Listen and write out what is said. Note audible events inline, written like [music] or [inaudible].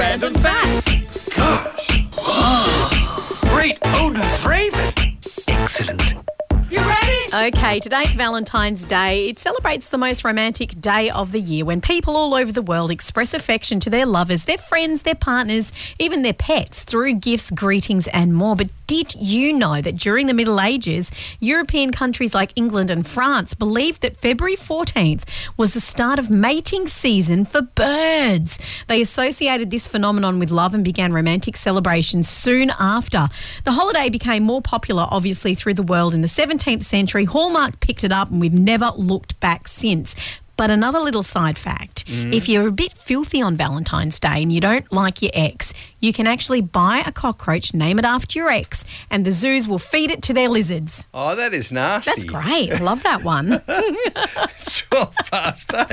random facts. Gosh. Great oh, Odin's Raven. Excellent. You ready? Okay, today's Valentine's Day. It celebrates the most romantic day of the year when people all over the world express affection to their lovers, their friends, their partners, even their pets through gifts, greetings, and more. But did you know that during the Middle Ages, European countries like England and France believed that February 14th was the start of mating season for birds? They associated this phenomenon with love and began romantic celebrations soon after. The holiday became more popular, obviously, through the world in the 17th century. Hallmark picked it up, and we've never looked back since. But another little side fact mm. if you're a bit filthy on Valentine's Day and you don't like your ex, you can actually buy a cockroach, name it after your ex, and the zoos will feed it to their lizards. Oh, that is nasty. That's great. I love that one. [laughs] It's 12 past 8.